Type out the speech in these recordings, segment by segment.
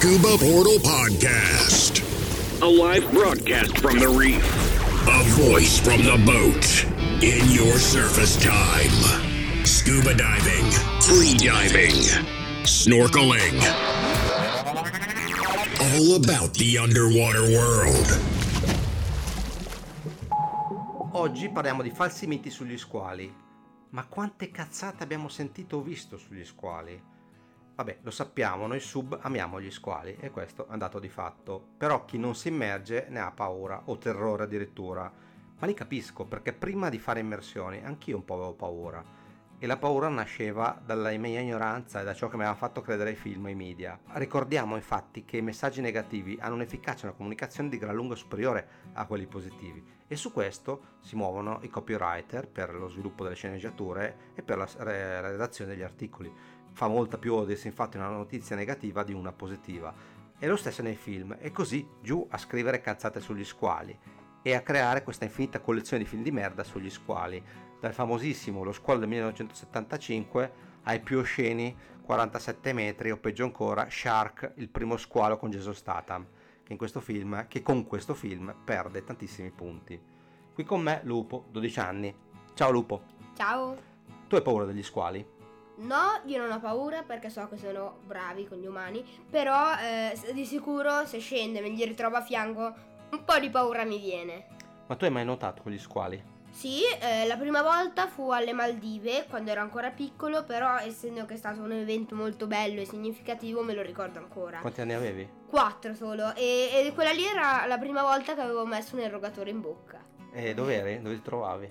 Scuba Portal Podcast. A live broadcast from the reef. A voice from the boat. In your surface time. Scuba diving. Free diving. Snorkeling. All about the underwater world. Oggi parliamo di falsi miti sugli squali. Ma quante cazzate abbiamo sentito o visto sugli squali? Vabbè, lo sappiamo, noi sub amiamo gli squali e questo è un dato di fatto. Però chi non si immerge ne ha paura o terrore addirittura. Ma li capisco perché prima di fare immersioni anch'io un po' avevo paura. E la paura nasceva dalla mia ignoranza e da ciò che mi aveva fatto credere ai film e ai media. Ricordiamo infatti che i messaggi negativi hanno un'efficacia nella comunicazione di gran lunga superiore a quelli positivi e su questo si muovono i copywriter per lo sviluppo delle sceneggiature e per la redazione degli articoli. Fa molta più audience infatti una notizia negativa di una positiva. E lo stesso nei film, e così giù a scrivere cazzate sugli squali e a creare questa infinita collezione di film di merda sugli squali, dal famosissimo Lo squalo del 1975 ai più osceni 47 metri o peggio ancora Shark, il primo squalo con Jason Statham, che, in questo film, che con questo film perde tantissimi punti. Qui con me Lupo, 12 anni. Ciao Lupo. Ciao. Tu hai paura degli squali? No, io non ho paura perché so che sono bravi con gli umani, però eh, di sicuro se scende e me li ritrovo a fianco, un po' di paura mi viene. Ma tu hai mai notato quegli squali? Sì, eh, la prima volta fu alle Maldive quando ero ancora piccolo, però essendo che è stato un evento molto bello e significativo me lo ricordo ancora. Quanti anni avevi? Quattro solo e, e quella lì era la prima volta che avevo messo un erogatore in bocca. E dove eri? Dove ti trovavi?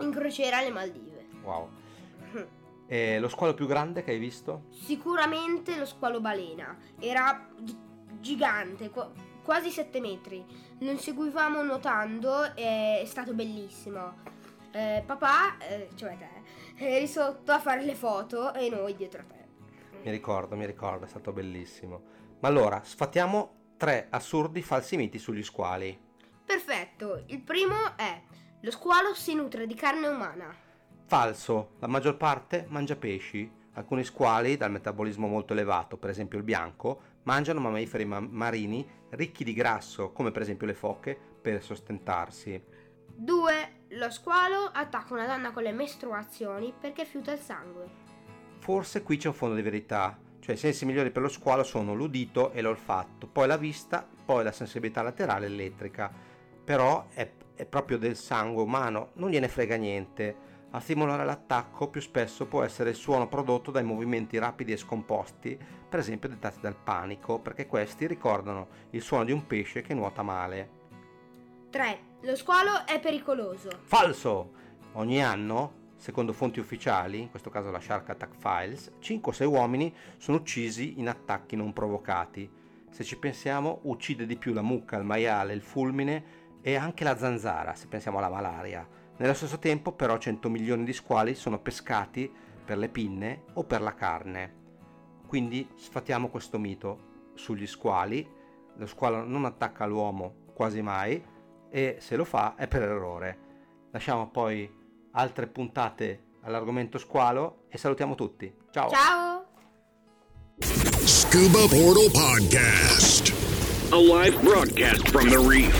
In crociera alle Maldive. Wow. E lo squalo più grande che hai visto? Sicuramente lo squalo balena. Era gi- gigante, qu- quasi 7 metri. Lo seguivamo nuotando è stato bellissimo. Eh, papà, eh, cioè te, eri sotto a fare le foto e noi dietro a te. Mi ricordo, mi ricordo, è stato bellissimo. Ma allora, sfattiamo tre assurdi falsi miti sugli squali. Perfetto, il primo è lo squalo si nutre di carne umana. Falso, la maggior parte mangia pesci. Alcuni squali, dal metabolismo molto elevato, per esempio il bianco, mangiano mammiferi ma- marini ricchi di grasso, come per esempio le foche, per sostentarsi. 2. Lo squalo attacca una donna con le mestruazioni perché fiuta il sangue. Forse qui c'è un fondo di verità, cioè i sensi migliori per lo squalo sono l'udito e l'olfatto, poi la vista, poi la sensibilità laterale elettrica. Però è, è proprio del sangue umano, non gliene frega niente. A stimolare l'attacco più spesso può essere il suono prodotto dai movimenti rapidi e scomposti, per esempio dettati dal panico, perché questi ricordano il suono di un pesce che nuota male. 3. Lo squalo è pericoloso. Falso! Ogni anno, secondo fonti ufficiali, in questo caso la Shark Attack Files, 5 o 6 uomini sono uccisi in attacchi non provocati. Se ci pensiamo, uccide di più la mucca, il maiale, il fulmine e anche la zanzara, se pensiamo alla malaria. Nello stesso tempo, però, 100 milioni di squali sono pescati per le pinne o per la carne. Quindi sfatiamo questo mito sugli squali. Lo squalo non attacca l'uomo quasi mai e se lo fa è per errore. Lasciamo poi altre puntate all'argomento squalo e salutiamo tutti. Ciao! Ciao! Scuba Portal Podcast. A live broadcast from the reef.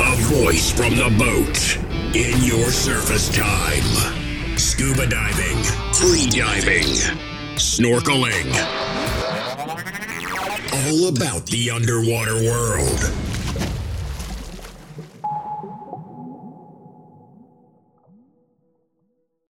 A voice from the boat. In your surface time. Scuba diving. Free diving. Snorkeling. All about the underwater world.